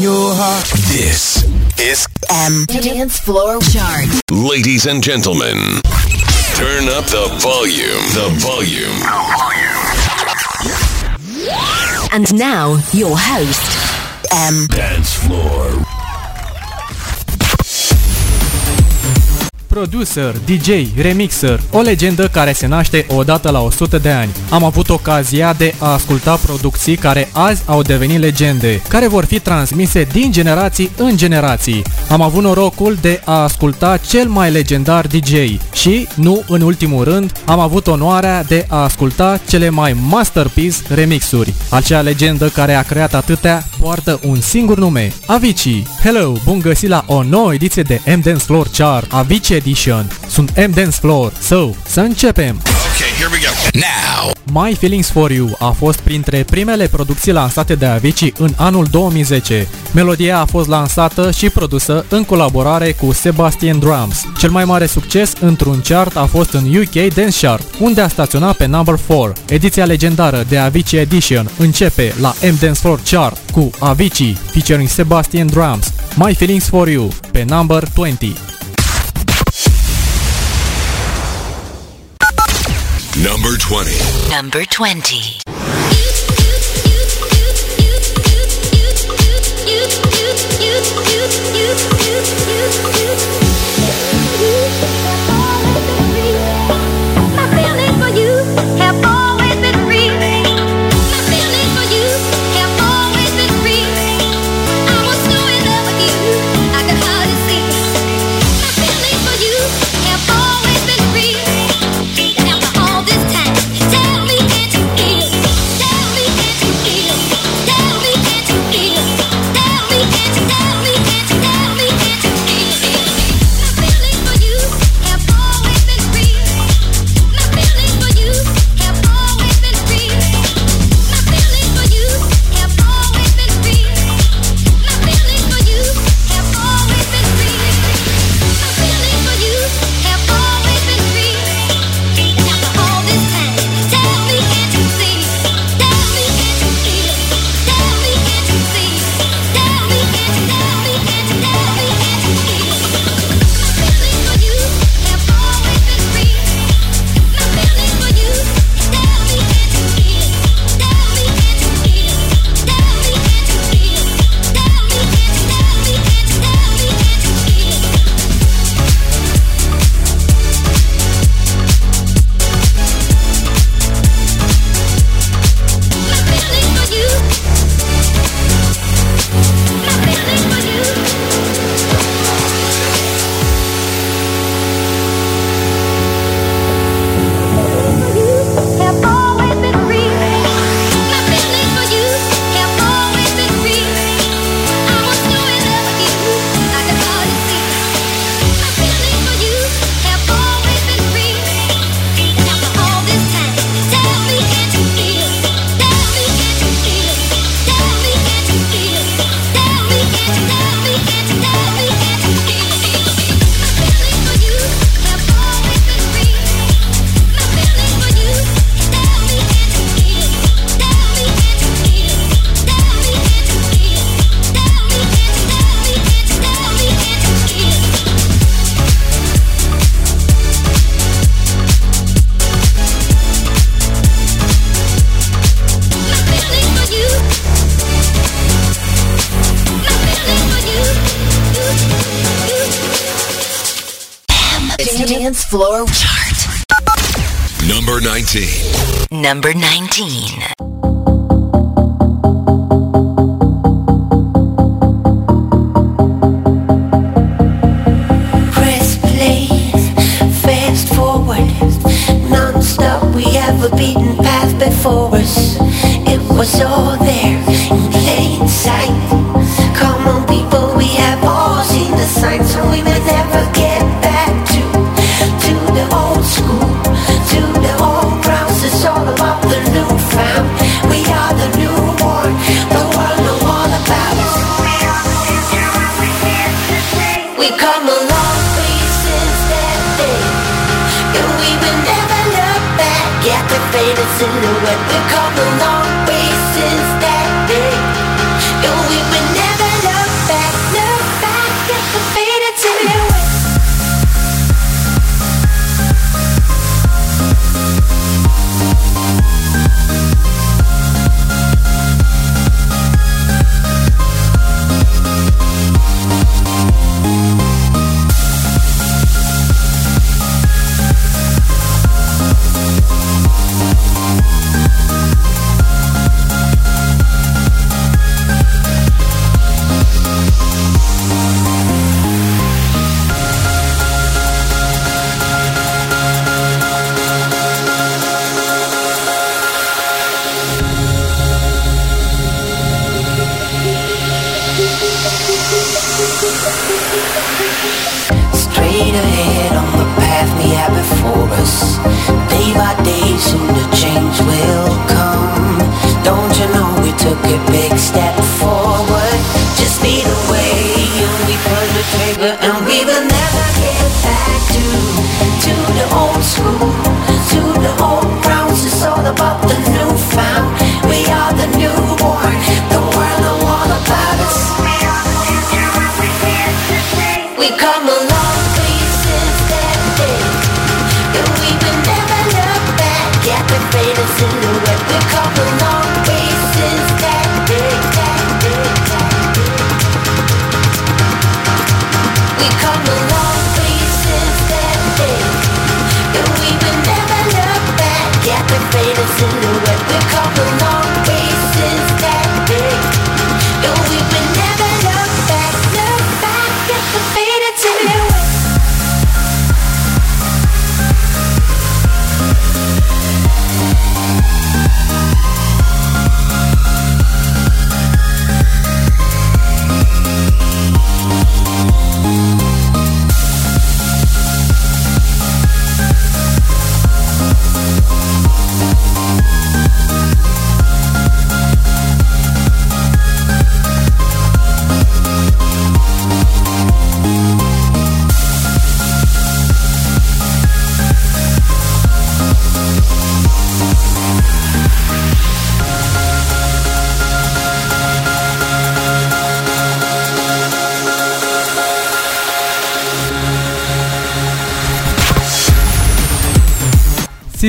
Your heart. This is M Dance Floor Chart. Ladies and gentlemen, turn up the volume. The volume. And now, your host, M Dance floor. Producer, DJ, remixer, o legendă care se naște odată la 100 de ani. Am avut ocazia de a asculta producții care azi au devenit legende, care vor fi transmise din generații în generații. Am avut norocul de a asculta cel mai legendar DJ și, nu în ultimul rând, am avut onoarea de a asculta cele mai masterpiece remixuri. Acea legendă care a creat atâtea poartă un singur nume, Avicii. Hello, bun găsit la o nouă ediție de M-Dance Floor Chart, Avicii Edition. Sunt M-Dance Floor, so, să începem! Okay, here we go. Now, My Feelings For You a fost printre primele producții lansate de Avicii în anul 2010. Melodia a fost lansată și produsă în colaborare cu Sebastian Drums. Cel mai mare succes într-un chart a fost în UK Dance Chart, unde a staționat pe number 4. Ediția legendară de Avicii Edition începe la M Dance Floor Chart cu Avicii featuring Sebastian Drums. My Feelings For You pe number 20. Number 20. Number 20. Number 19.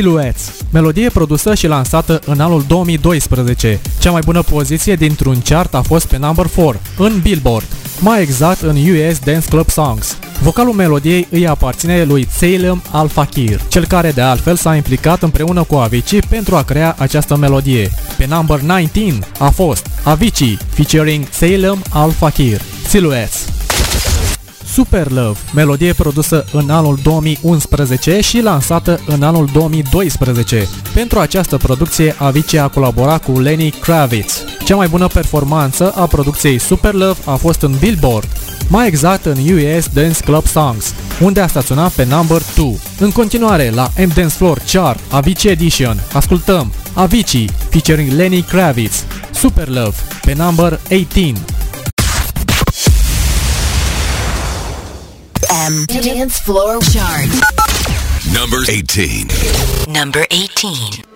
Silhouettes, melodie produsă și lansată în anul 2012. Cea mai bună poziție dintr-un chart a fost pe number 4, în Billboard, mai exact în US Dance Club Songs. Vocalul melodiei îi aparține lui Salem Al Fakir, cel care de altfel s-a implicat împreună cu Avicii pentru a crea această melodie. Pe number 19 a fost Avicii featuring Salem Al Fakir, Silhouettes. Super Love, melodie produsă în anul 2011 și lansată în anul 2012. Pentru această producție, Avicii a colaborat cu Lenny Kravitz. Cea mai bună performanță a producției Super Love a fost în Billboard, mai exact în US Dance Club Songs, unde a staționat pe number 2. În continuare, la M Dance Floor Chart Avicii Edition, ascultăm Avicii featuring Lenny Kravitz, Super Love, pe number 18. M Dance Floor Chart. Number 18. Number 18.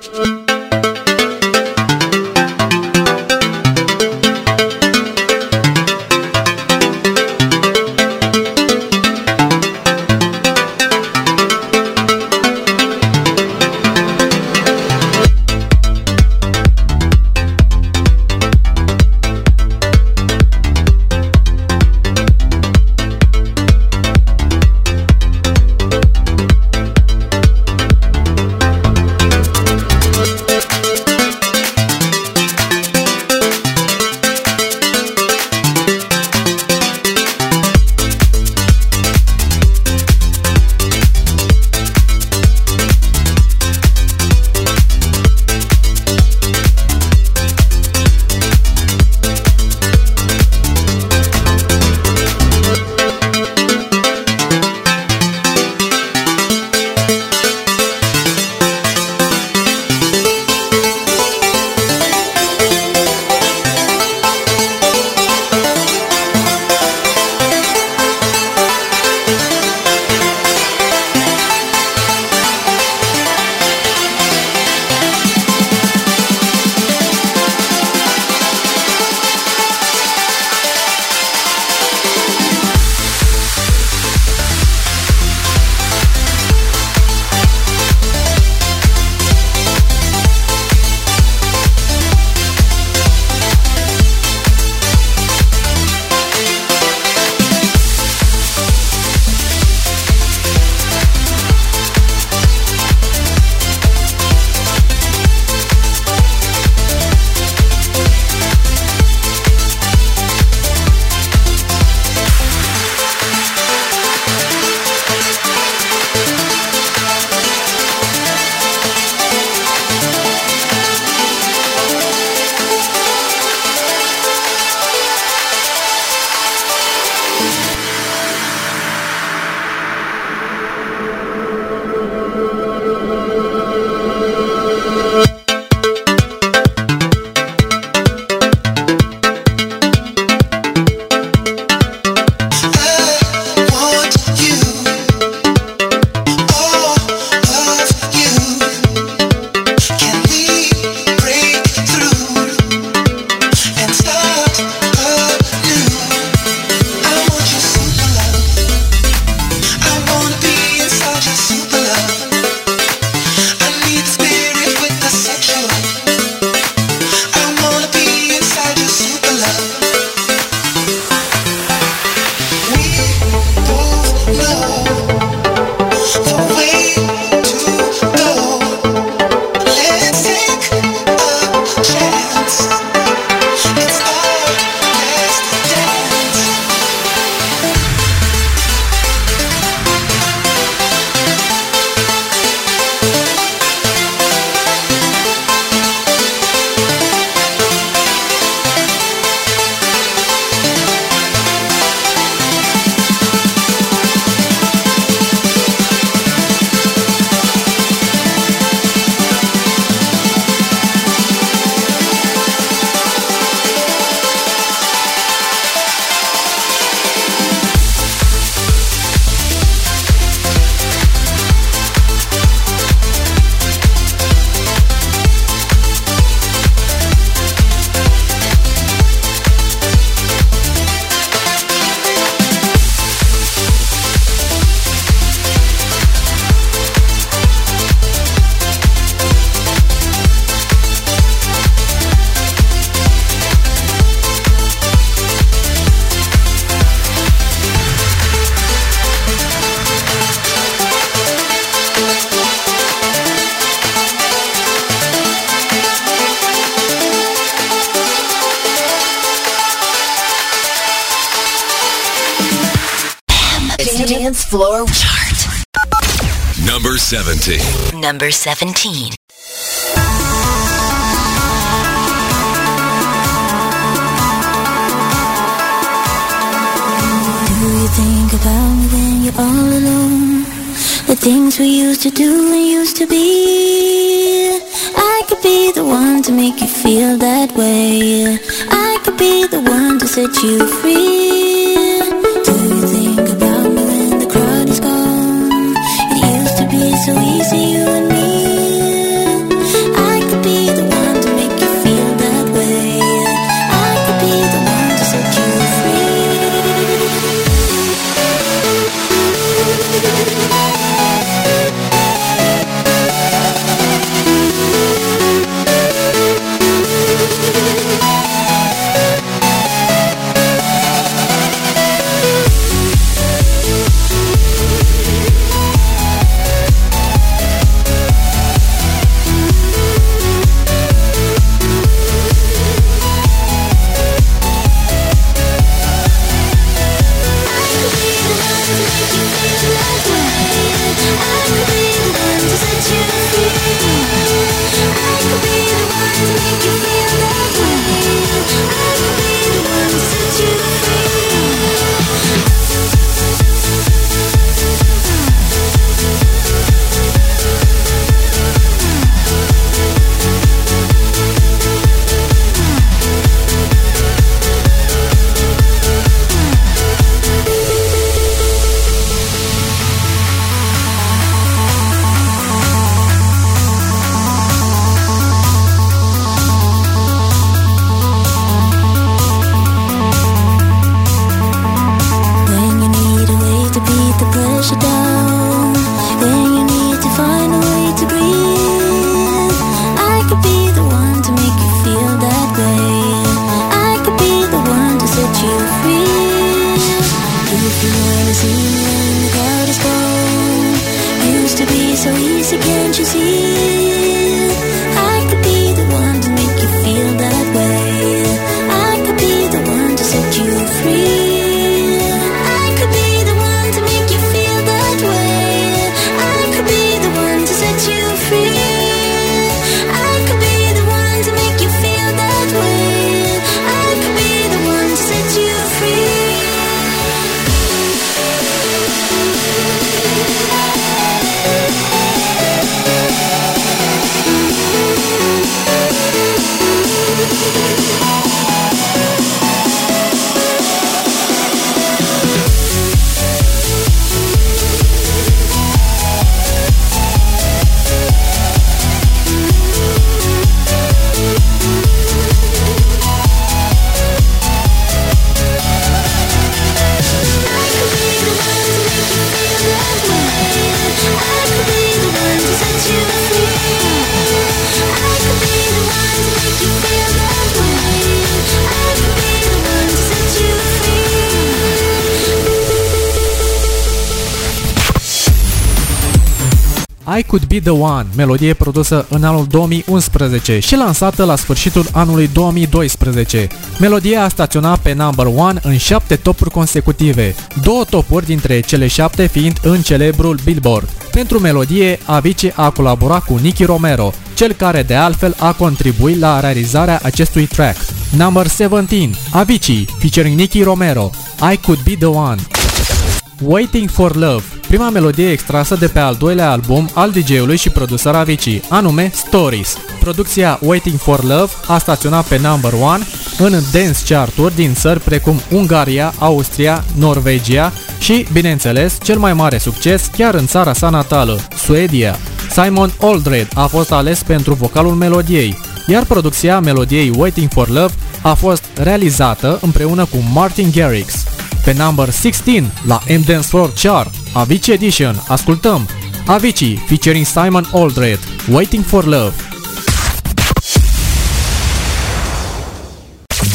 Number 17. Do you think about me when you're all alone? The things we used to do and used to be. I could be the one to make you feel that way. I could be the one to set you free. I Could Be The One, melodie produsă în anul 2011 și lansată la sfârșitul anului 2012. Melodia a staționat pe number 1 în 7 topuri consecutive, două topuri dintre cele 7 fiind în celebrul Billboard. Pentru melodie, Avicii a colaborat cu Nicky Romero, cel care de altfel a contribuit la realizarea acestui track. Number 17, Avicii, featuring Nicky Romero, I Could Be The One. Waiting for Love, prima melodie extrasă de pe al doilea album al DJ-ului și producător Avicii, anume Stories. Producția Waiting for Love a staționat pe number 1 în dance chart-uri din țări precum Ungaria, Austria, Norvegia și, bineînțeles, cel mai mare succes chiar în țara sa natală, Suedia. Simon Aldred a fost ales pentru vocalul melodiei, iar producția melodiei Waiting for Love a fost realizată împreună cu Martin Garrix. Pe number 16 la M Dance Floor Chart, Avicii Edition, ascultăm Avicii featuring Simon Aldred, Waiting for Love.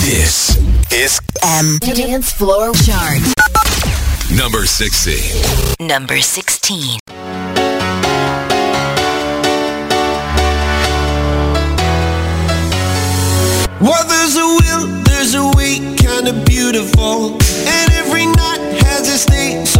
This is M Dance Floor Chart. number 16. Number 16. Well, there's a will, there's a way, kinda beautiful. And every night has a state so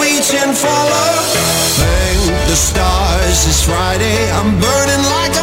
reaching for love. Thank the stars, it's Friday. I'm burning like a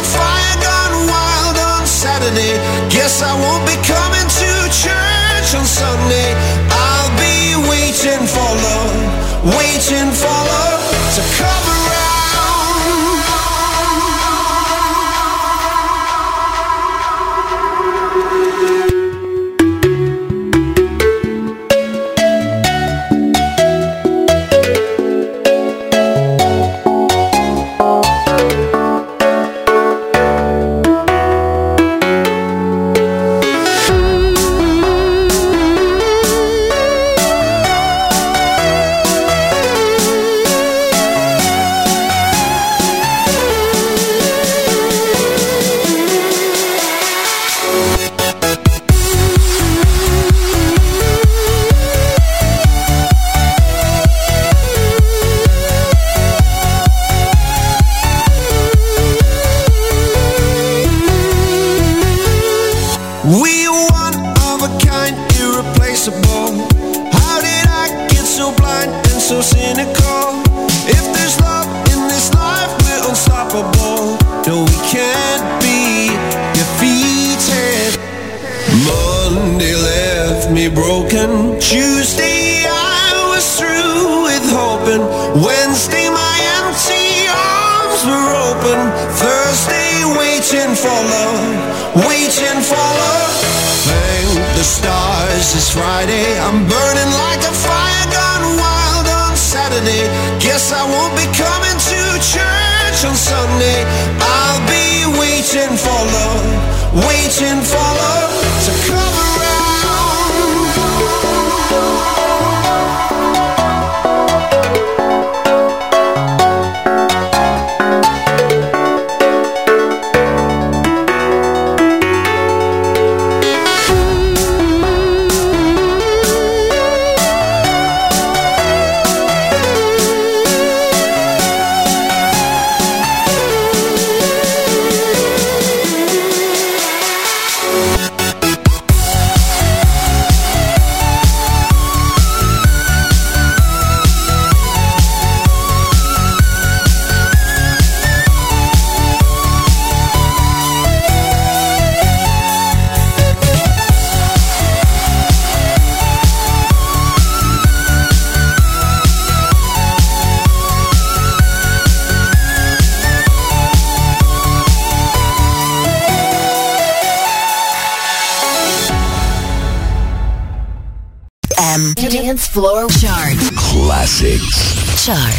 chart.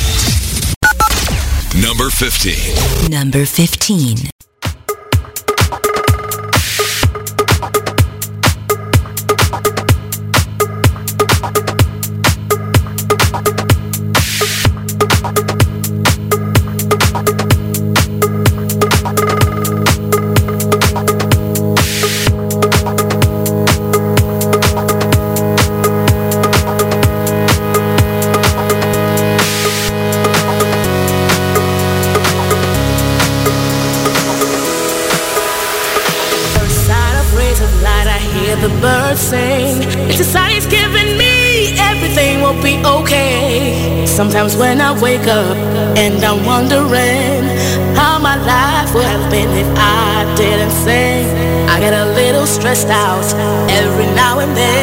Number 15. Number 15. wake up and I'm wondering how my life would have been if I didn't sing. I get a little stressed out every now and then.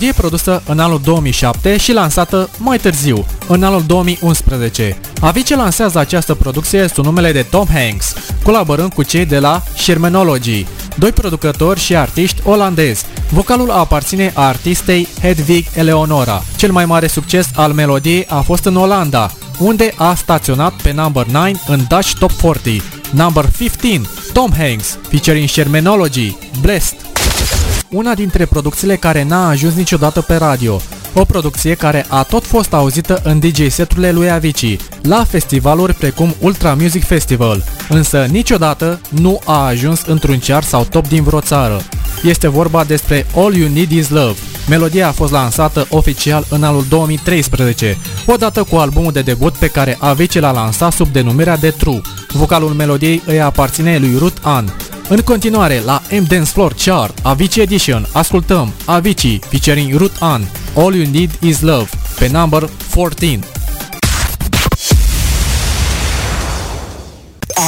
Melodie produsă în anul 2007 și lansată mai târziu, în anul 2011. Avicii lansează această producție sub numele de Tom Hanks, colaborând cu cei de la Shermanology, doi producători și artiști olandezi. Vocalul aparține artistei Hedwig Eleonora. Cel mai mare succes al melodiei a fost în Olanda, unde a staționat pe number 9 în Dutch Top 40. Number 15, Tom Hanks, featuring Shermanology, Blessed una dintre producțiile care n-a ajuns niciodată pe radio. O producție care a tot fost auzită în DJ seturile lui Avicii, la festivaluri precum Ultra Music Festival, însă niciodată nu a ajuns într-un chart sau top din vreo țară. Este vorba despre All You Need Is Love. Melodia a fost lansată oficial în anul 2013, odată cu albumul de debut pe care Avicii l-a lansat sub denumirea de True. Vocalul melodiei îi aparține lui Ruth Ann. În continuare, la M Dance Floor Chart, Avicii Edition, ascultăm Avicii featuring Ruth Ann, All You Need Is Love, pe number 14.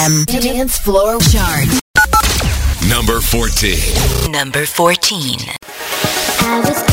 M Dance Floor Chart. Number 14. Number 14. I was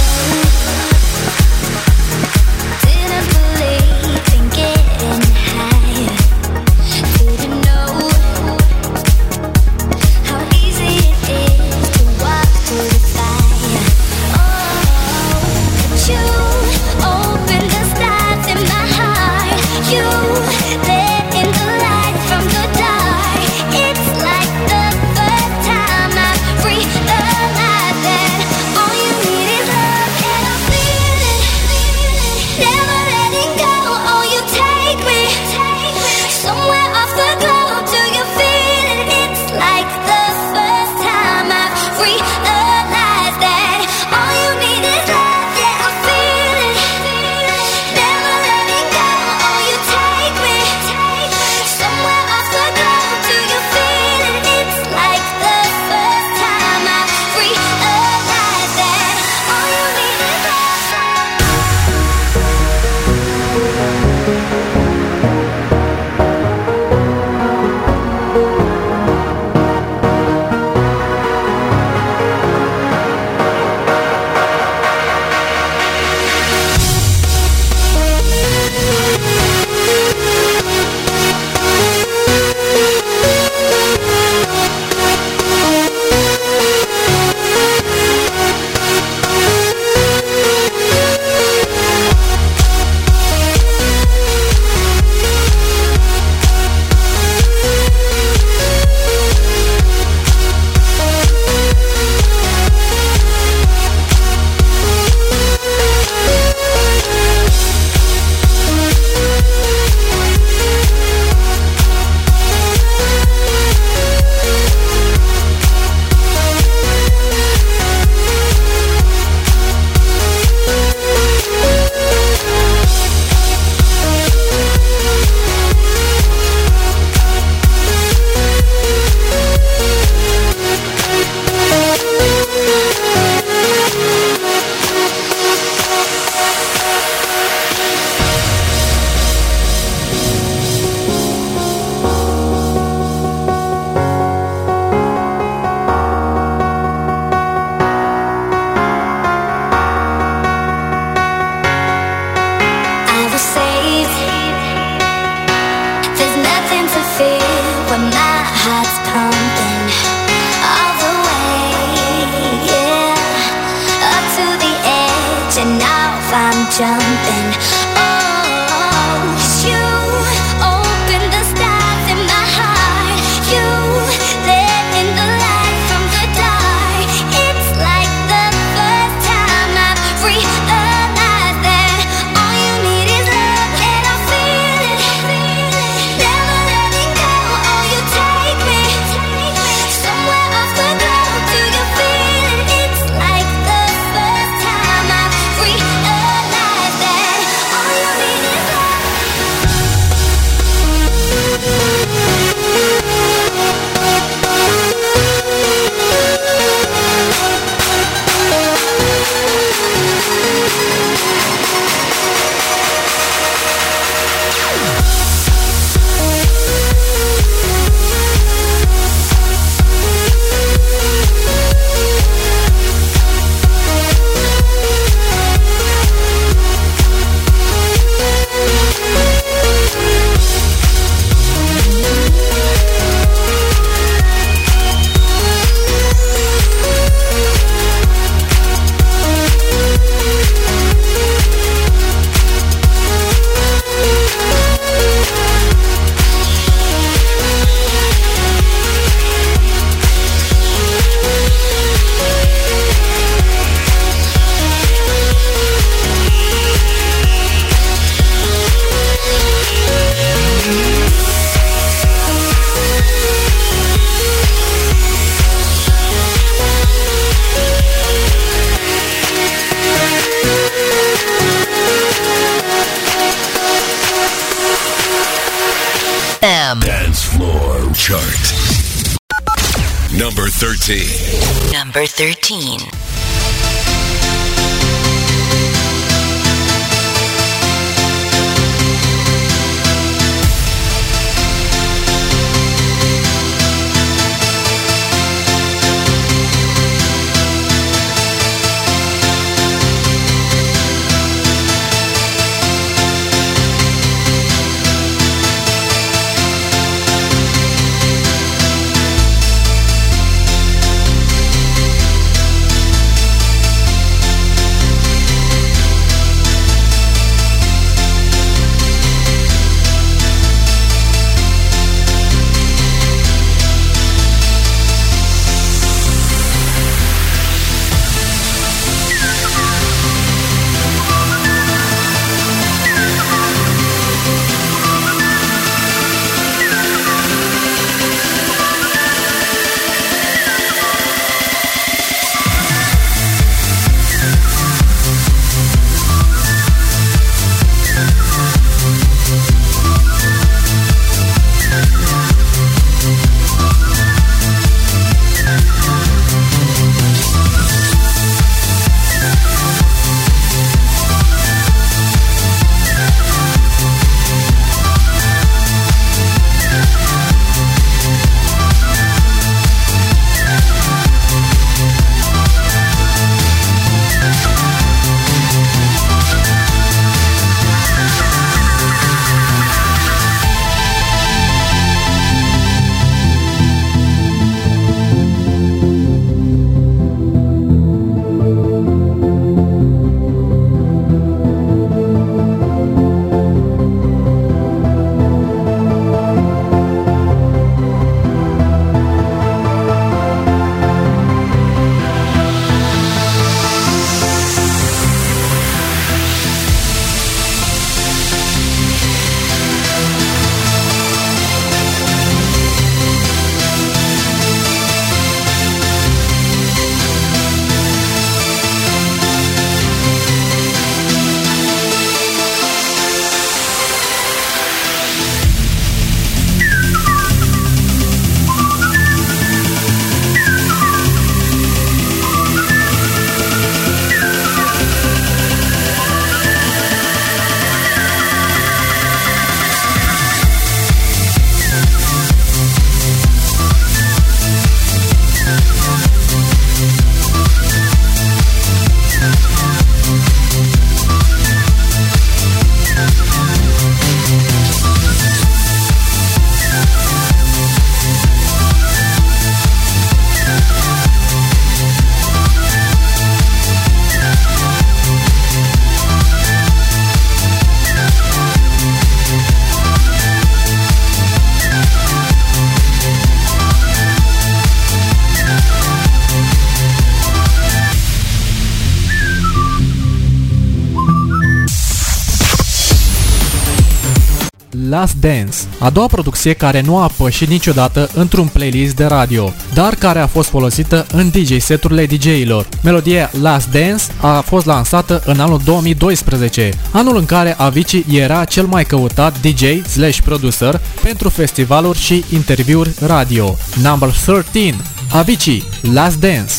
a doua producție care nu a pășit niciodată într-un playlist de radio, dar care a fost folosită în DJ seturile DJ-ilor. Melodia Last Dance a fost lansată în anul 2012, anul în care Avicii era cel mai căutat DJ slash producer pentru festivaluri și interviuri radio. Number 13 Avicii, Last Dance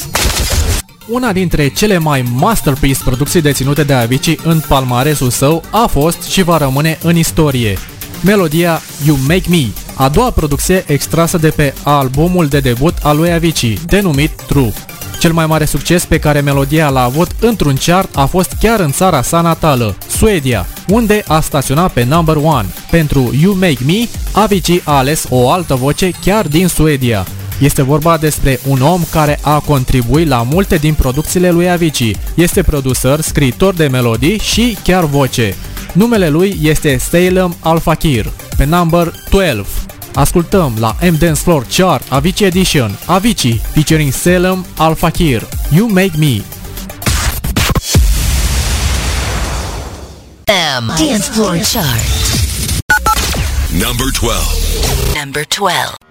una dintre cele mai masterpiece producții deținute de Avicii în palmaresul său a fost și va rămâne în istorie. Melodia You Make Me, a doua producție extrasă de pe albumul de debut al lui Avicii, denumit True. Cel mai mare succes pe care melodia l-a avut într-un chart a fost chiar în țara sa natală, Suedia, unde a staționat pe number 1. Pentru You Make Me, Avicii a ales o altă voce chiar din Suedia, este vorba despre un om care a contribuit la multe din producțiile lui Avicii. Este producer, scriitor de melodii și chiar voce. Numele lui este Salem Al-Fakir, pe number 12. Ascultăm la M Dance Floor Chart Avicii Edition, Avicii featuring Salem Al-Fakir, You Make Me. M Dance Floor Chart. Number 12. Number 12.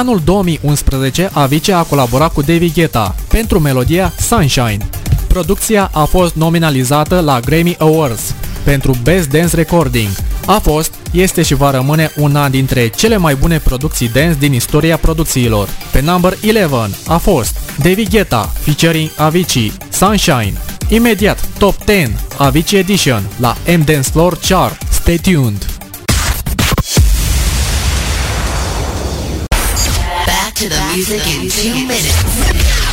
Anul 2011, Avicii a colaborat cu David Guetta pentru melodia Sunshine. Producția a fost nominalizată la Grammy Awards pentru Best Dance Recording. A fost, este și va rămâne una dintre cele mai bune producții dance din istoria producțiilor. Pe number 11 a fost David Guetta featuring Avicii Sunshine. Imediat, Top 10 Avicii Edition la M Dance Floor Chart. Stay tuned! To the music in two minutes.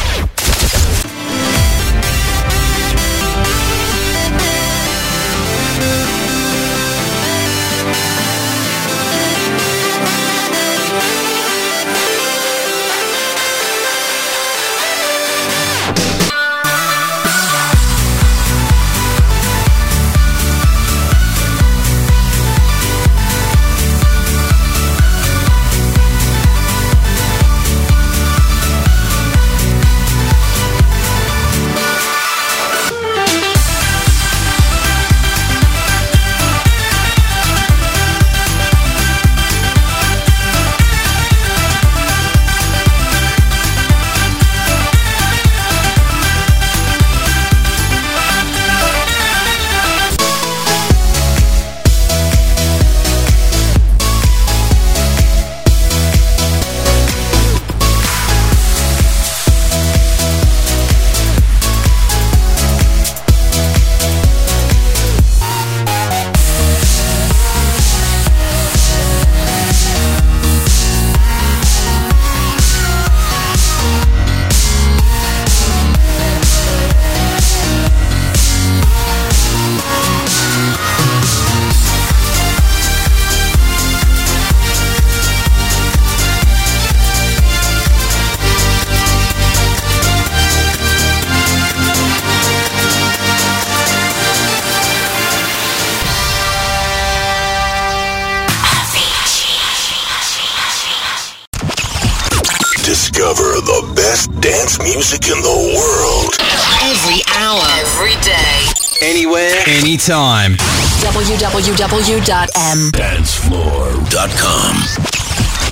www.m. Dancefloor.com.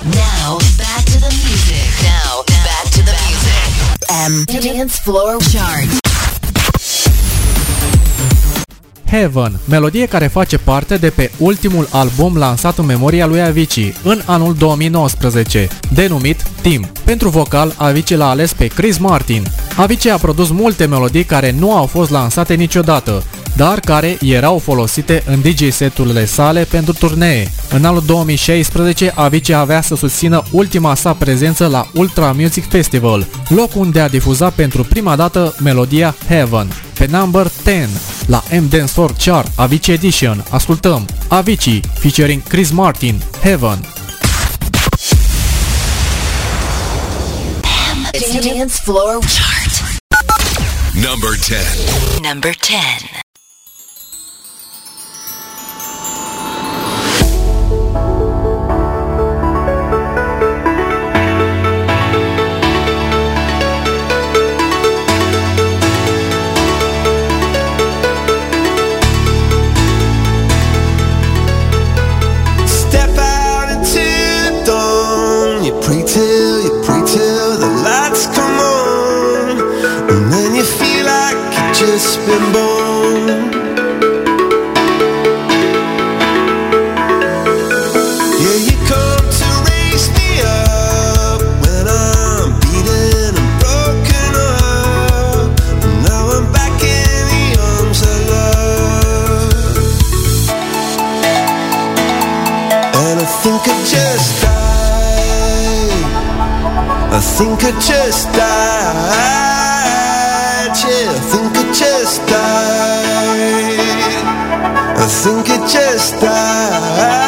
Now, back to the music. Now, back to the music. M. Dance Floor Chart. Heaven, melodie care face parte de pe ultimul album lansat în memoria lui Avicii în anul 2019, denumit Team. Pentru vocal, Avicii l-a ales pe Chris Martin. Avicii a produs multe melodii care nu au fost lansate niciodată, dar care erau folosite în DJ seturile sale pentru turnee. În anul 2016, Avicii avea să susțină ultima sa prezență la Ultra Music Festival, loc unde a difuzat pentru prima dată melodia Heaven. Pe number 10, la M-Dance for Chart Avicii Edition, ascultăm Avicii featuring Chris Martin, Heaven. Dance Floor Chart. Number 10. Number 10. Think I just died. Yeah, I think I just died. I think I just died.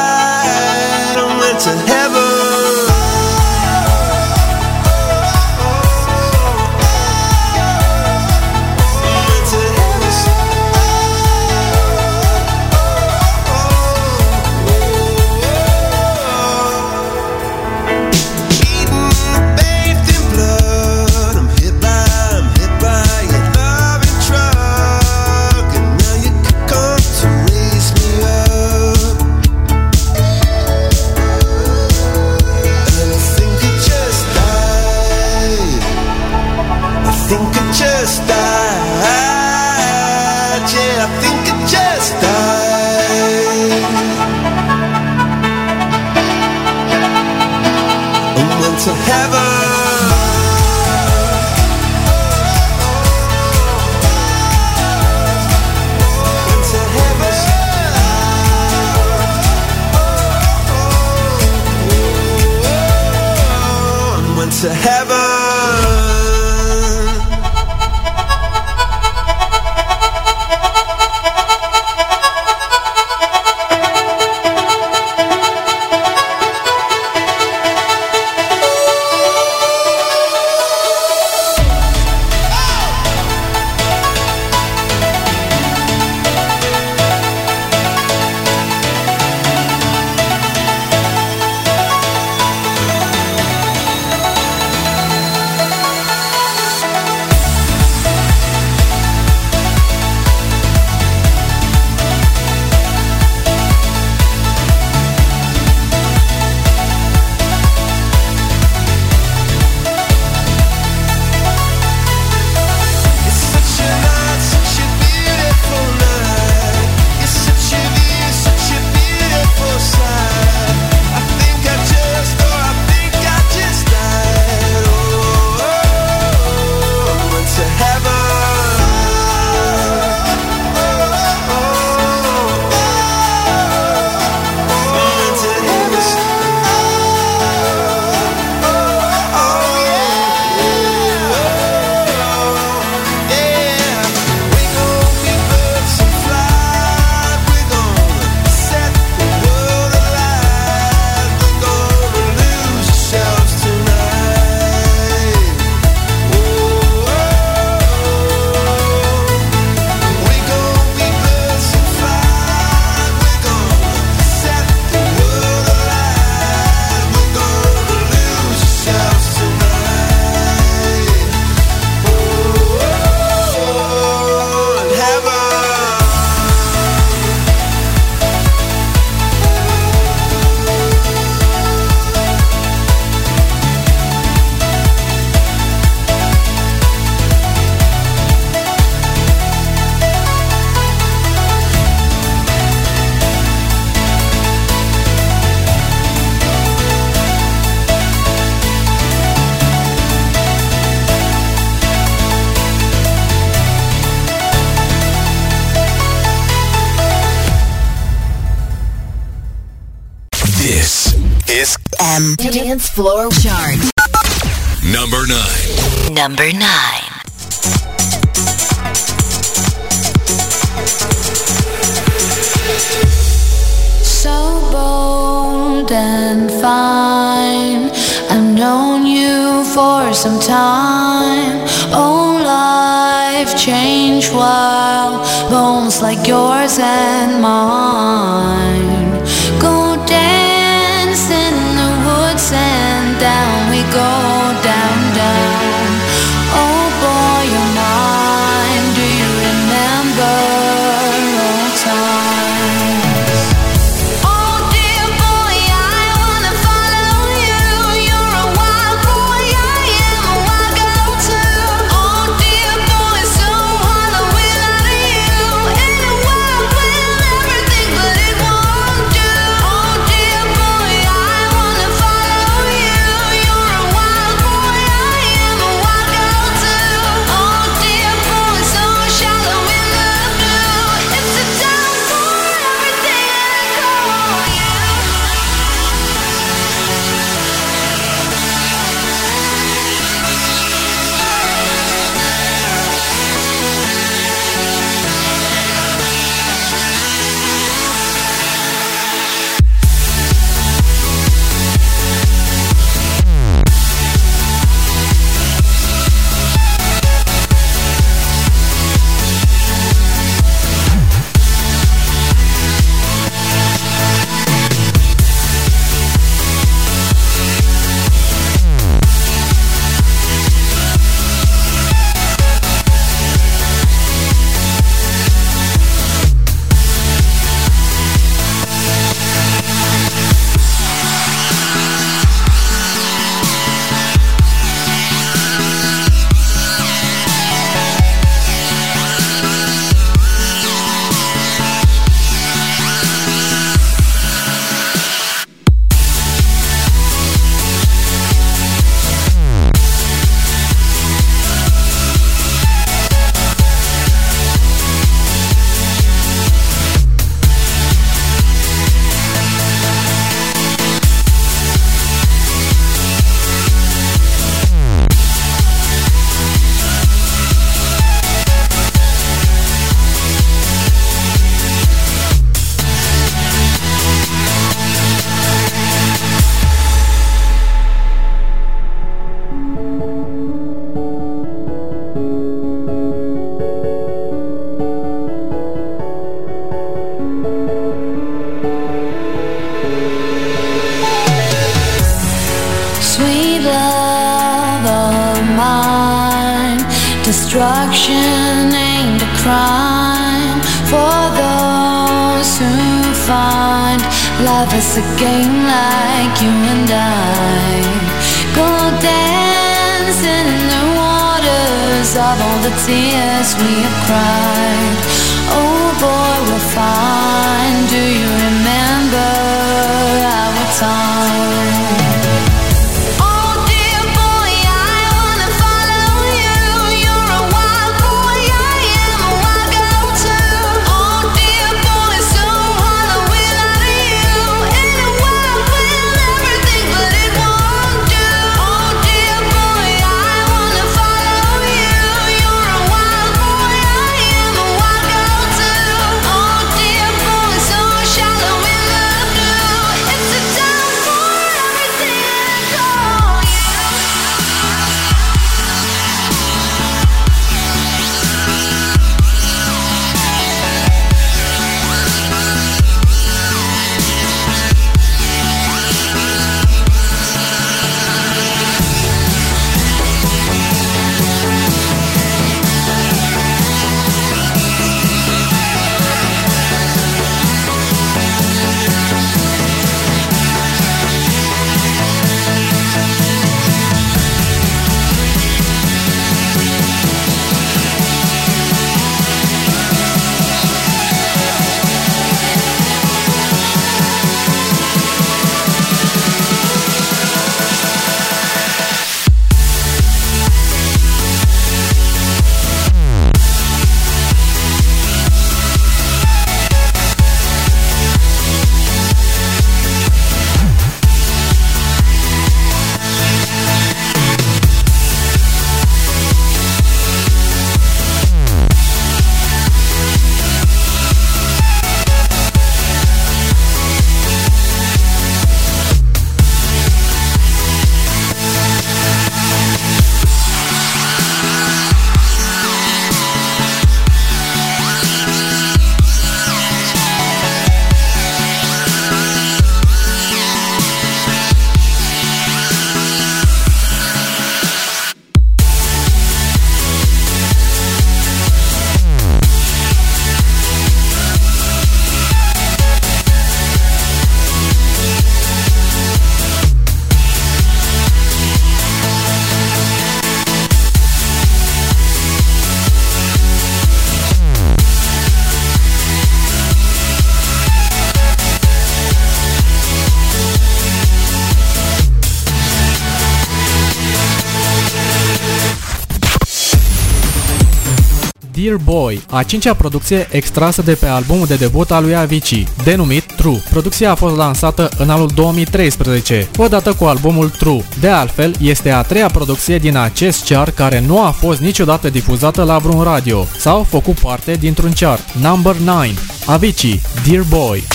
Boy, a cincea producție extrasă de pe albumul de debut al lui Avicii, denumit True. Producția a fost lansată în anul 2013, odată cu albumul True. De altfel, este a treia producție din acest chart care nu a fost niciodată difuzată la vreun radio sau făcut parte dintr-un chart. Number 9. Avicii, Dear Boy.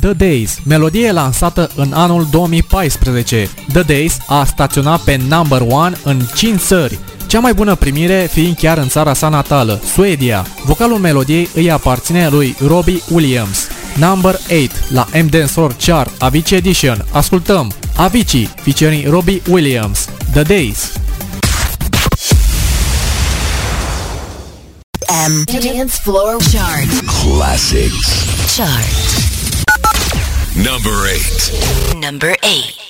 The Days, melodie lansată în anul 2014. The Days a staționat pe number 1 în 5 țări, cea mai bună primire fiind chiar în țara sa natală, Suedia. Vocalul melodiei îi aparține lui Robbie Williams. Number 8 la M Dancehall Chart Avicii Edition. Ascultăm Avicii featuring Robbie Williams. The Days. M Dance Floor Chart. Classics. Chart. Number 8. Number 8.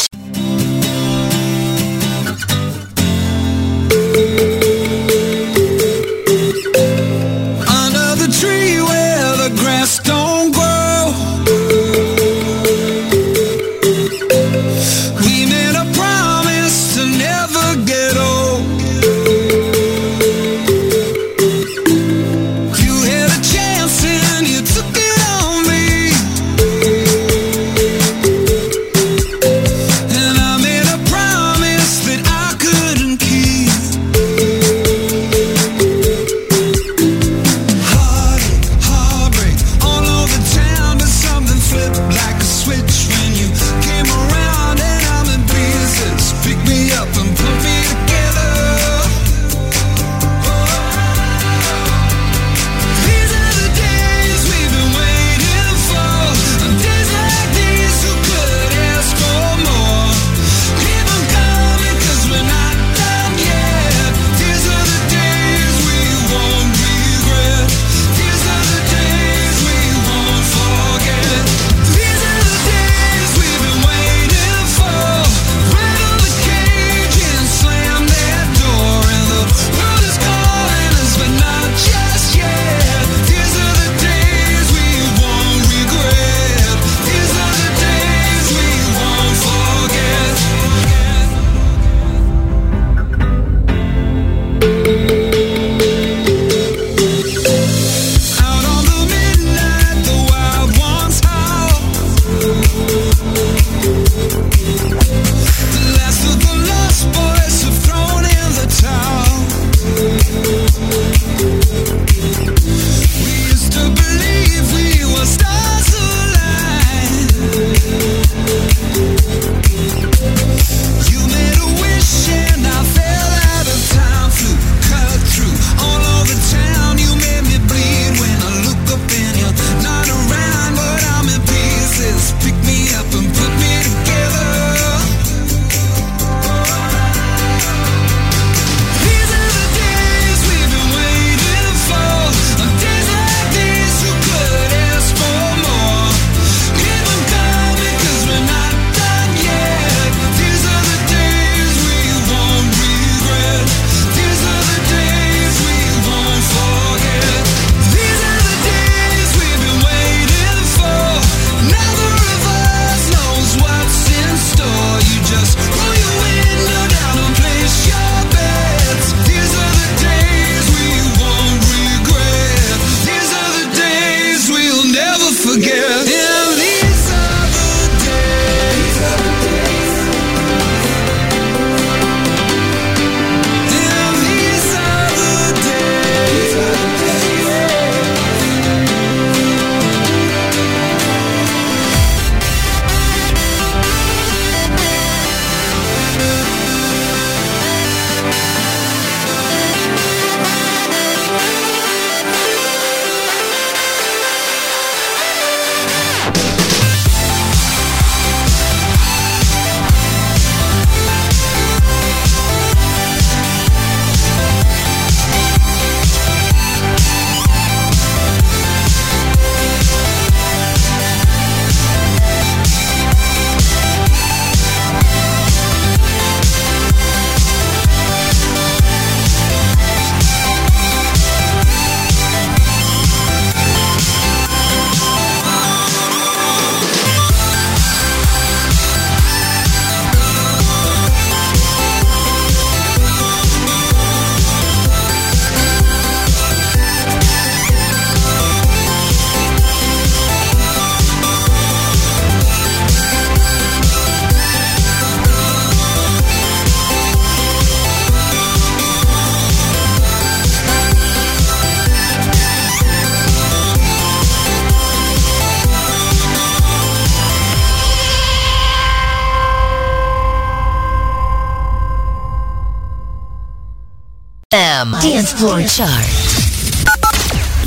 Dance Chart.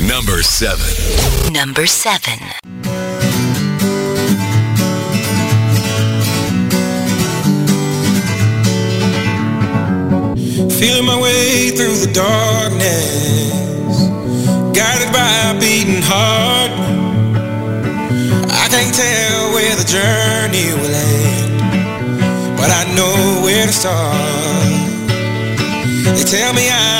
Number 7. Number 7. Feeling my way through the darkness, guided by a beating heart. I can't tell where the journey will end, but I know where to start. They tell me I'm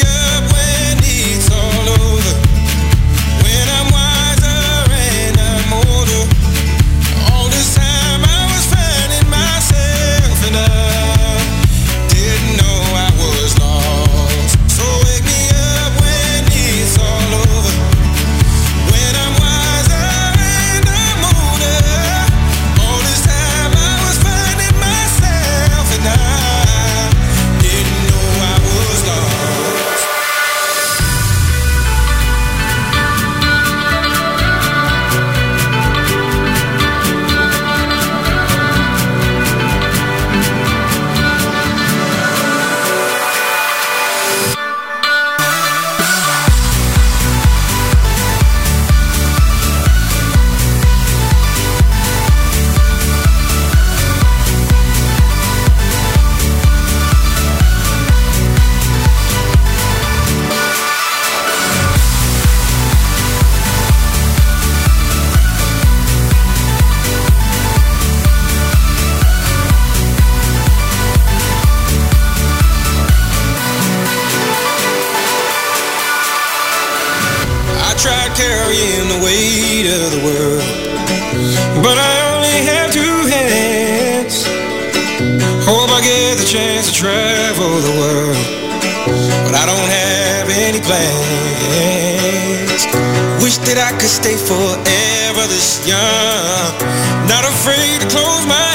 my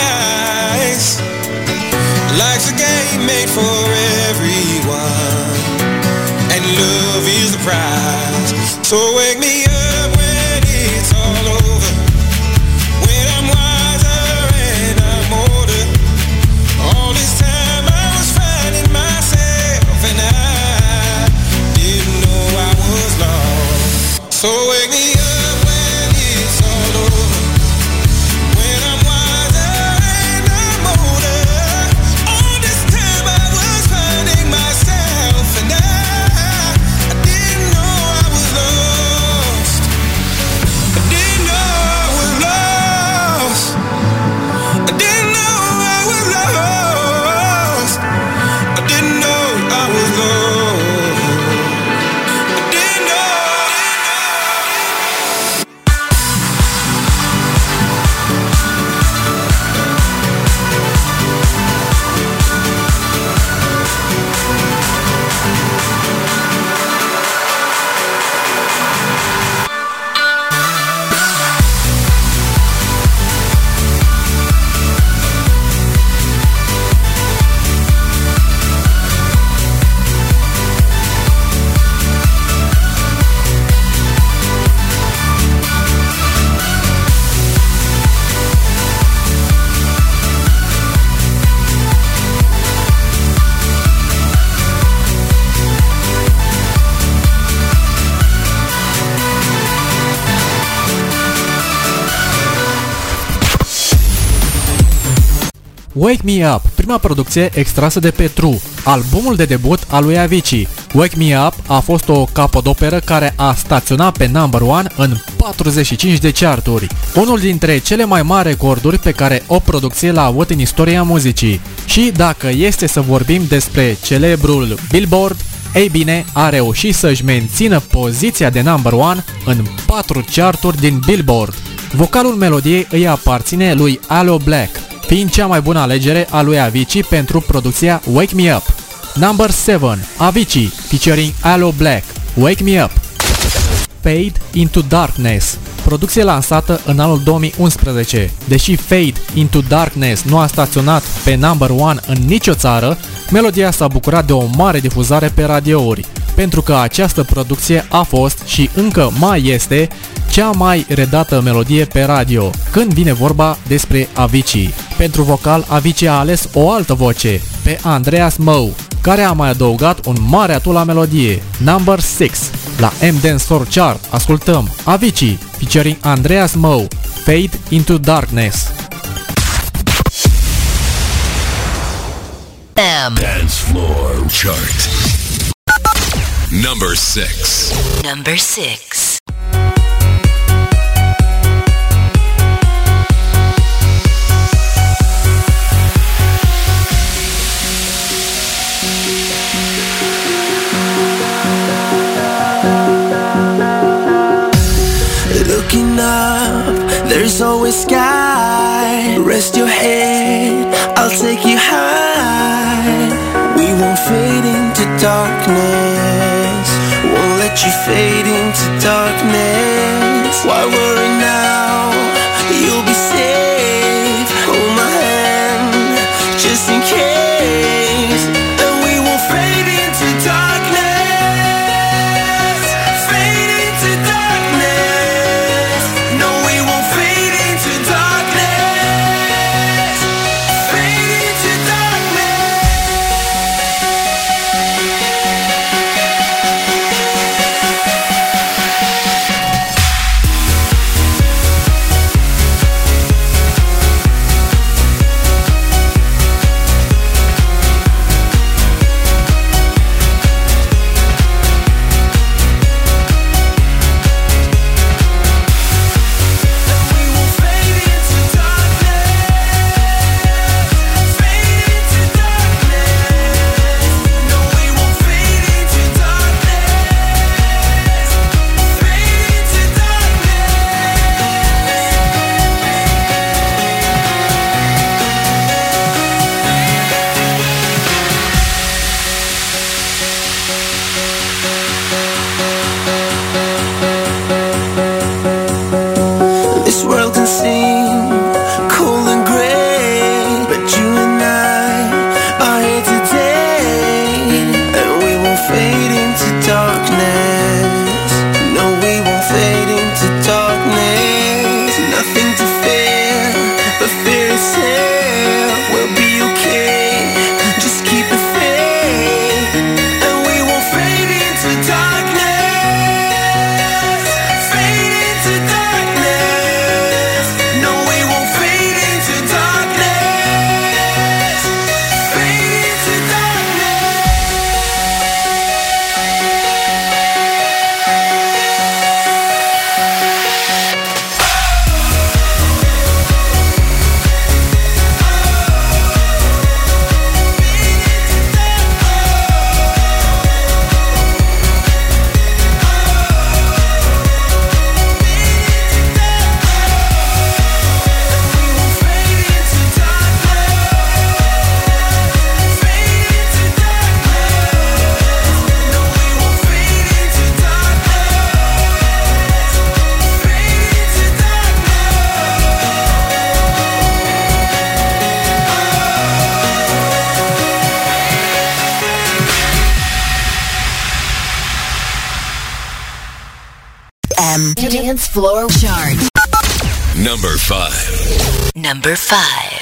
eyes. Life's a game made for everyone and love is the prize. So wake me up Wake Me Up, prima producție extrasă de Petru, albumul de debut al lui Avicii. Wake Me Up a fost o capodoperă care a staționat pe number 1 în 45 de charturi, unul dintre cele mai mari recorduri pe care o producție l-a avut în istoria muzicii. Și dacă este să vorbim despre celebrul Billboard, ei bine, a reușit să-și mențină poziția de number 1 în 4 charturi din Billboard. Vocalul melodiei îi aparține lui Alo Black, fiind cea mai bună alegere a lui Avicii pentru producția Wake Me Up. Number 7. Avicii, featuring Alo Black, Wake Me Up. Fade into Darkness, producție lansată în anul 2011. Deși Fade into Darkness nu a staționat pe number 1 în nicio țară, melodia s-a bucurat de o mare difuzare pe radiouri. Pentru că această producție a fost și încă mai este cea mai redată melodie pe radio, când vine vorba despre Avicii. Pentru vocal, Avicii a ales o altă voce, pe Andreas Moe, care a mai adăugat un mare atu la melodie, Number 6. La M-Dance Store Chart ascultăm Avicii, featuring Andreas Moe, Fade into Darkness. M. Dance Floor Chart. Number 6. Number 6. Looking up, there's always sky. Rest your head, I'll take you high. We won't fade into darkness. You fade into darkness. Why worry now? Dance Floor Chart. Number 5. Number 5.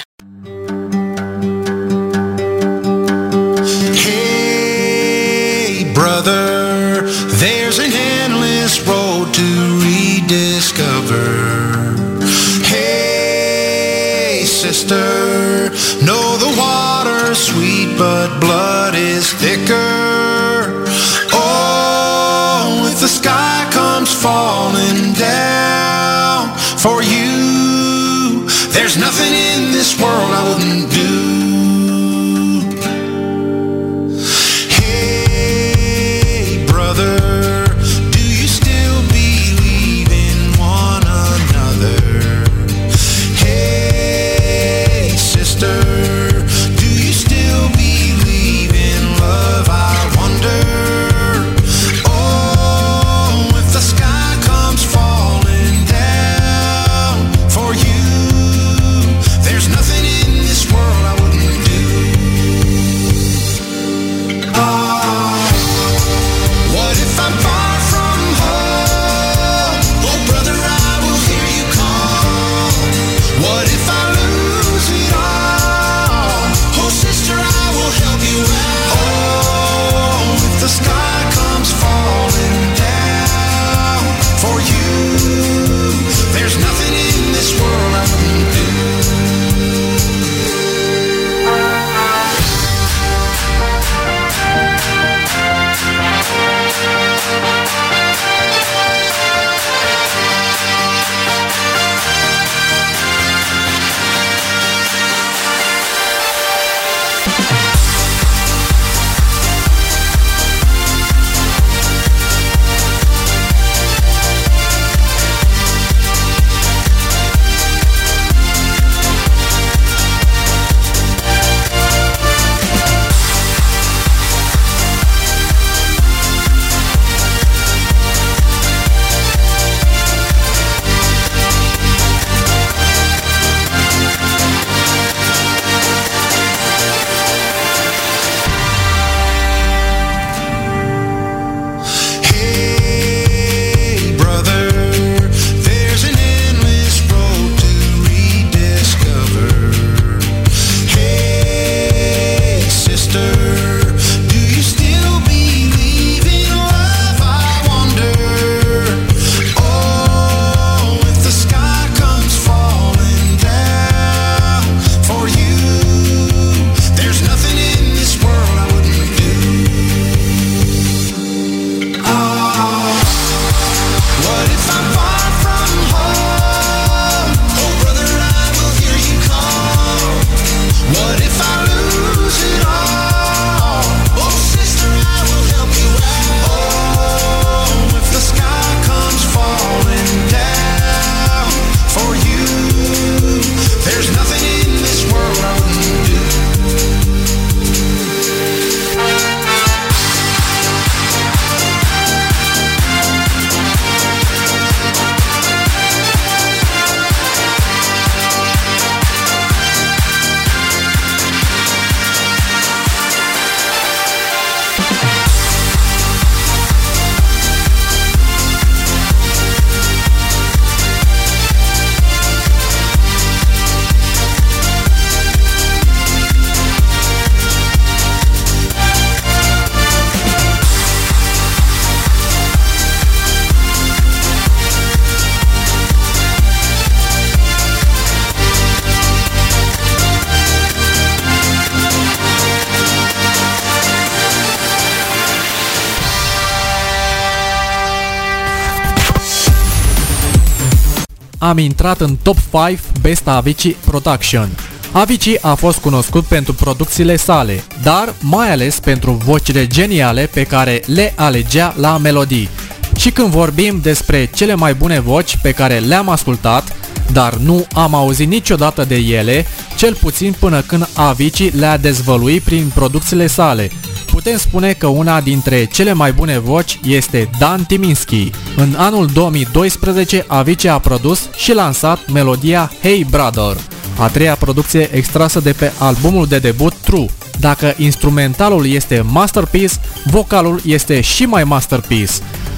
Am intrat în top 5 Best Avicii Production. Avicii a fost cunoscut pentru producțiile sale, dar mai ales pentru vocile geniale pe care le alegea la melodii. Și când vorbim despre cele mai bune voci pe care le-am ascultat, dar nu am auzit niciodată de ele, cel puțin până când Avicii le-a dezvăluit prin producțiile sale. Putem spune că una dintre cele mai bune voci este Dan Timinski. În anul 2012, Avicii a produs și lansat melodia Hey Brother, a treia producție extrasă de pe albumul de debut True. Dacă instrumentalul este masterpiece, vocalul este și mai masterpiece.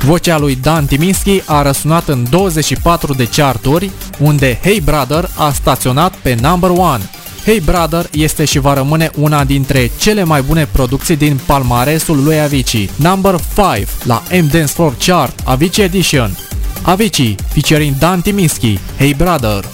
Vocea lui Dan Timinski a răsunat în 24 de charturi, unde Hey Brother a staționat pe number 1. Hey Brother este și va rămâne una dintre cele mai bune producții din palmaresul lui Avicii. Number 5 la M Dance Floor Chart Avicii Edition. Avicii featuring Dan Timinski, Hey Brother.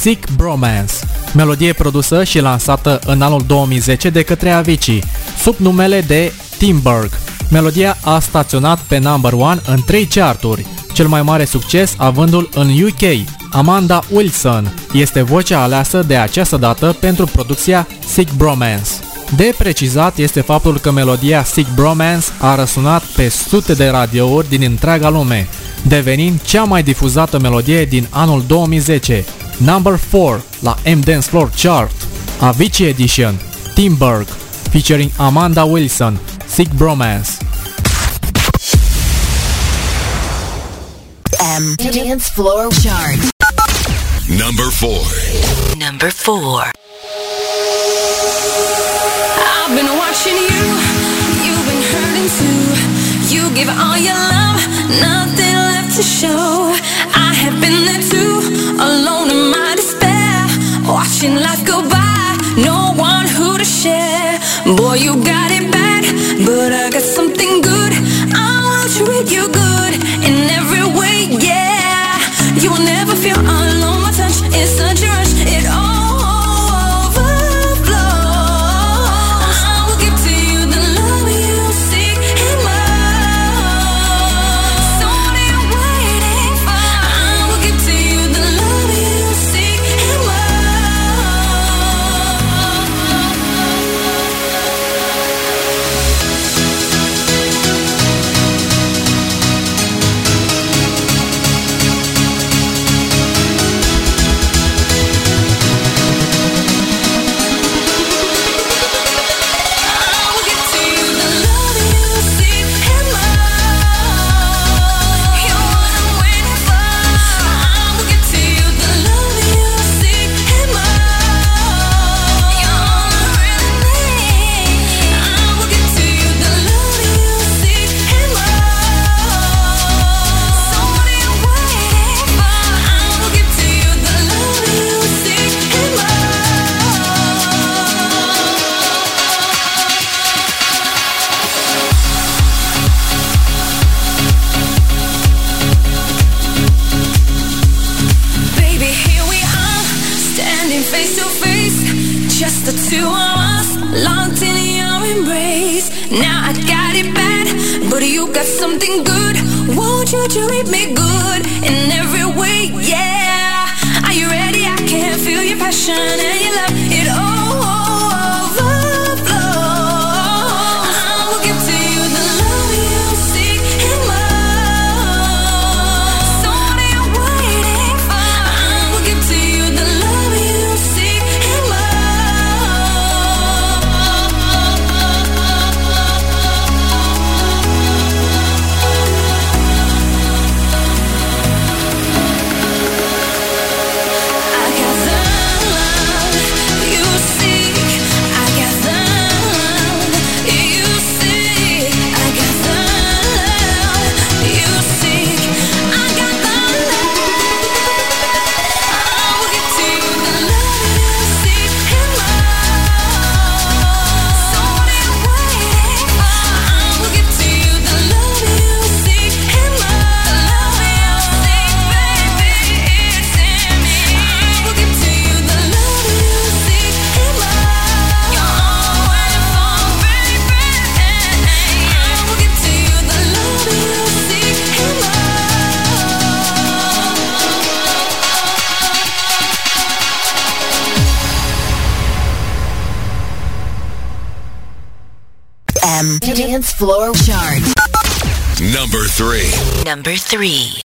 Sick Bromance, melodie produsă și lansată în anul 2010 de către Avicii, sub numele de Timberg. Melodia a staționat pe number 1 în 3 charturi, cel mai mare succes avându-l în UK. Amanda Wilson este vocea aleasă de această dată pentru producția Sick Bromance. De precizat este faptul că melodia Sick Bromance a răsunat pe sute de radiouri din întreaga lume, devenind cea mai difuzată melodie din anul 2010, number 4 la M Dance Floor Chart, Avicii Edition, Timberg, featuring Amanda Wilson, Sick Bromance. M Dance Floor Chart. Number 4. Number 4. I've been watching you, you've been hurting too. You give all your love, nothing left to show. I have been there too, alone in my despair. Watching life go by, no one who to share. Boy, you got it bad, feel you're. Dance Floor Chart. Number three. Number three.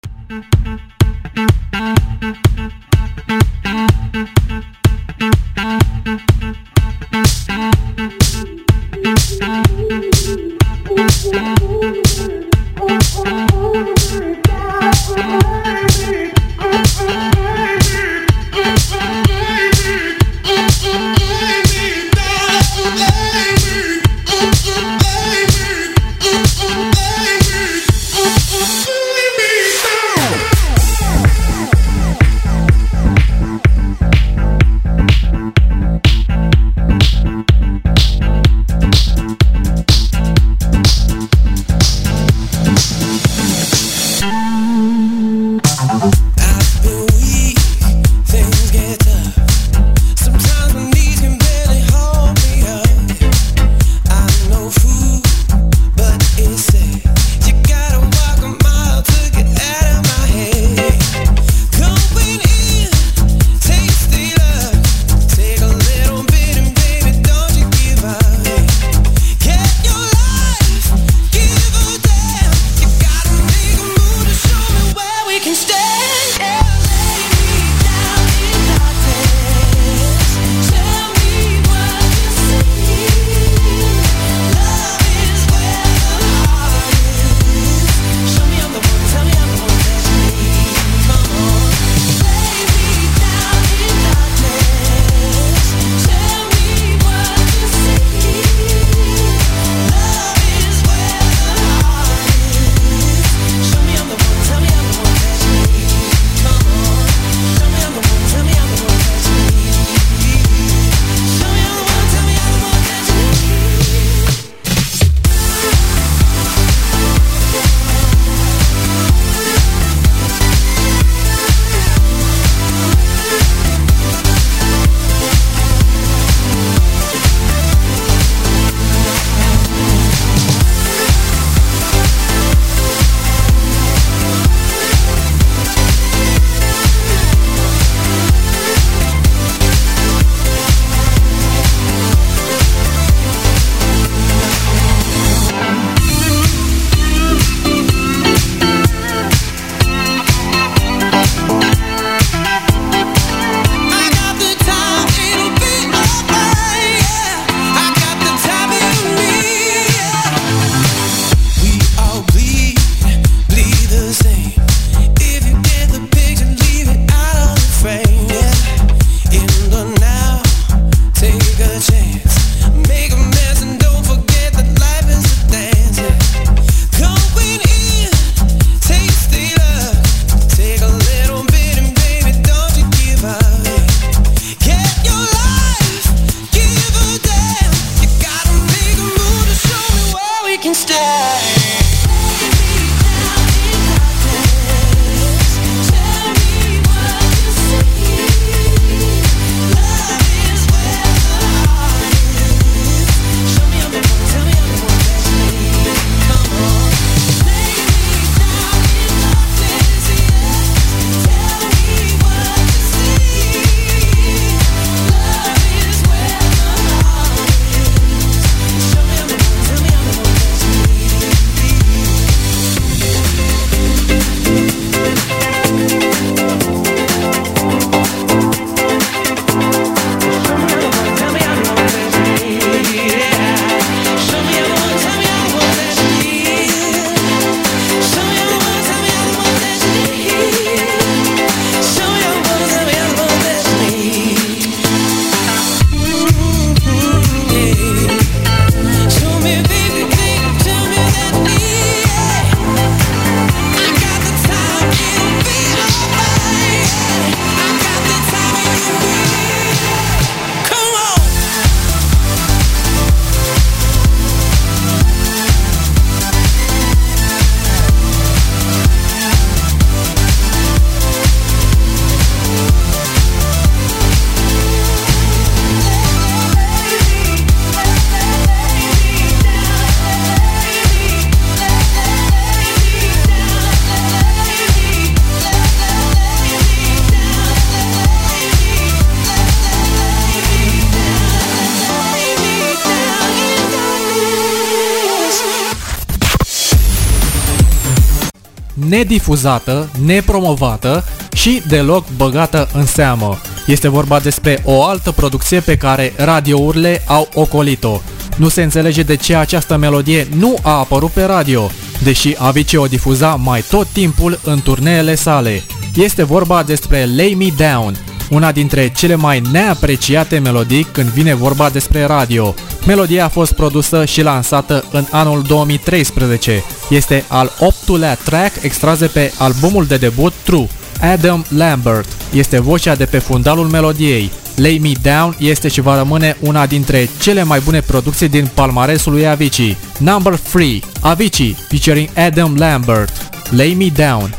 Nedifuzată, nepromovată și deloc băgată în seamă. Este vorba despre o altă producție pe care radiourile au ocolit-o. Nu se înțelege de ce această melodie nu a apărut pe radio, deși Avicii o difuza mai tot timpul în turneele sale. Este vorba despre Lay Me Down, una dintre cele mai neapreciate melodii când vine vorba despre radio. Melodia a fost produsă și lansată în anul 2013. Este al optulea track extras de pe albumul de debut True. Adam Lambert este vocea de pe fundalul melodiei. Lay Me Down este și va rămâne una dintre cele mai bune producții din palmaresul lui Avicii. Number 3, Avicii, featuring Adam Lambert. Lay Me Down.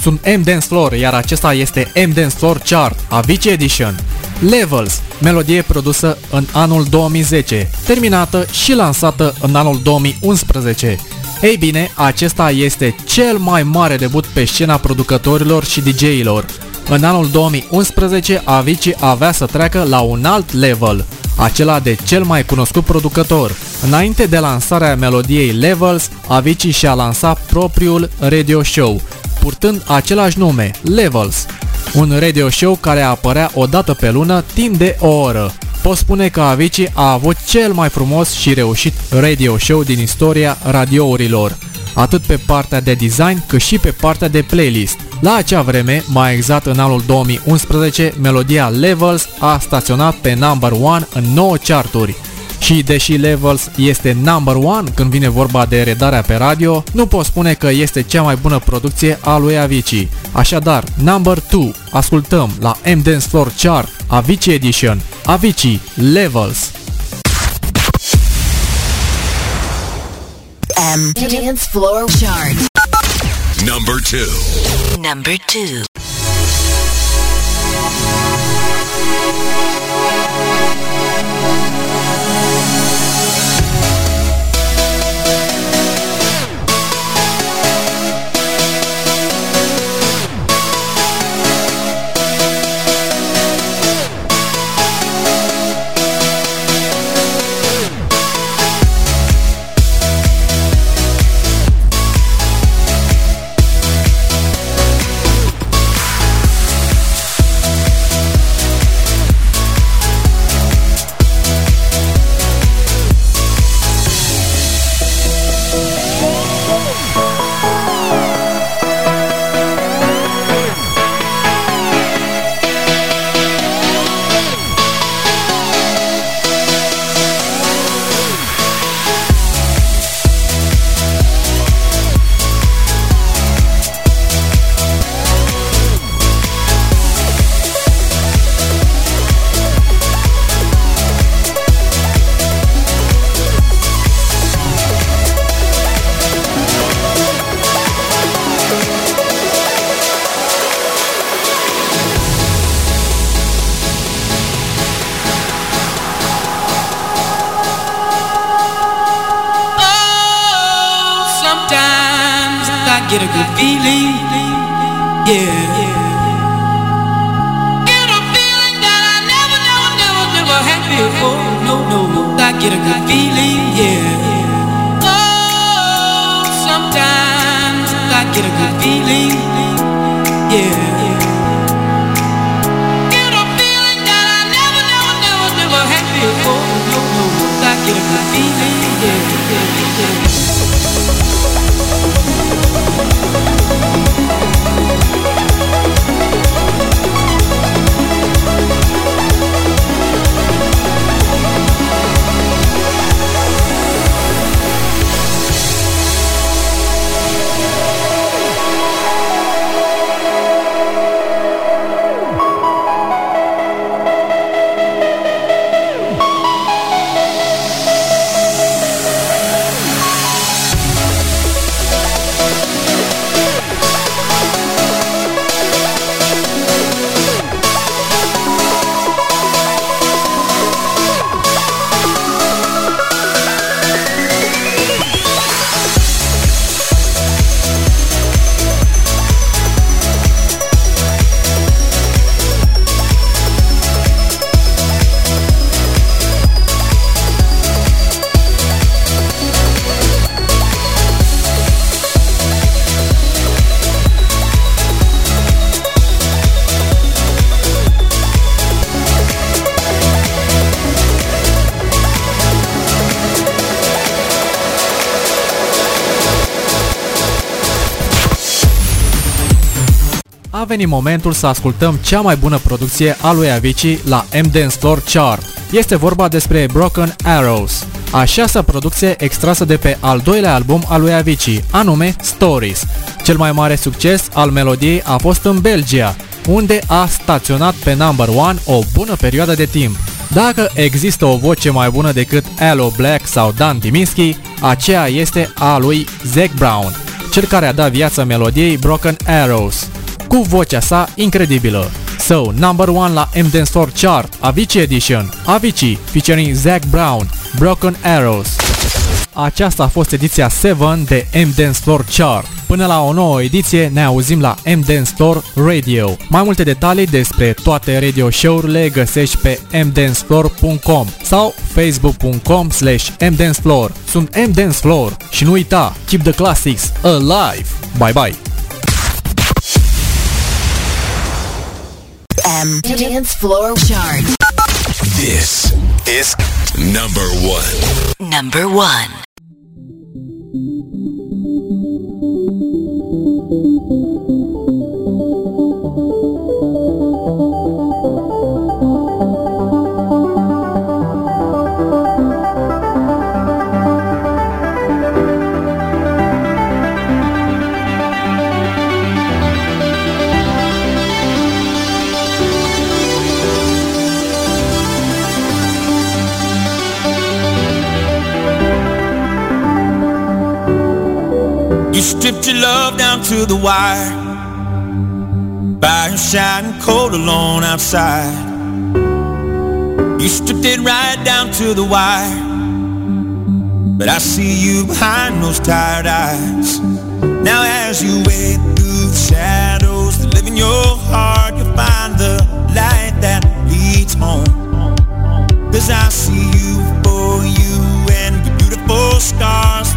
Sunt M Dance Floor, iar acesta este M Dance Floor Chart, Avicii Edition. Levels, melodie produsă în anul 2010, terminată și lansată în anul 2011. Ei bine, acesta este cel mai mare debut pe scena producătorilor și DJ-ilor. În anul 2011, Avicii avea să treacă la un alt level, acela de cel mai cunoscut producător. Înainte de lansarea melodiei Levels, Avicii și-a lansat propriul radio show, purtând același nume, Levels, un radio show care apărea o dată pe lună timp de o oră. Pot spune că Avicii a avut cel mai frumos și reușit radio show din istoria radiourilor, atât pe partea de design cât și pe partea de playlist. La acea vreme, mai exact în anul 2011, melodia Levels a staționat pe number 1 în 9 charturi, și deși Levels este number one când vine vorba de redarea pe radio, nu pot spune că este cea mai bună producție a lui Avicii. Așadar, number 2, ascultăm la M Dance Floor Chart Avicii Edition, Avicii Levels. M Dance Floor Chart Number 2 Number 2 venit momentul să ascultăm cea mai bună producție a lui Avicii la M-Dance Floor Chart. Este vorba despre Broken Arrows, a șasea producție extrasă de pe al doilea album al lui Avicii, anume Stories. Cel mai mare succes al melodiei a fost în Belgia, unde a staționat pe number one o bună perioadă de timp. Dacă există o voce mai bună decât Aloe Black sau Dan Timinski, aceea este a lui Zac Brown, cel care a dat viață melodiei Broken Arrows, cu vocea sa incredibilă. So, number one la M-Dance Store Chart, Avicii Edition, Avicii, featuring Zac Brown, Broken Arrows. Aceasta a fost ediția 7 de M-Dance Floor Chart. Până la o nouă ediție ne auzim la M-Dance Floor Radio. Mai multe detalii despre toate radio show-urile găsești pe mdancefloor.com sau facebook.com slash mdancefloor. Sunt M-Dance Floor și nu uita, keep the classics alive! Bye bye! M Dance Floor Chart. This is number one. Number one. You stripped your love down to the wire. By shining cold alone outside. You stripped it right down to the wire. But I see you behind those tired eyes. Now as you wade through the shadows That live in your heart You'll find the light that leads home. Cause I see you for you And your beautiful scars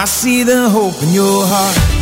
I, see the hope in your heart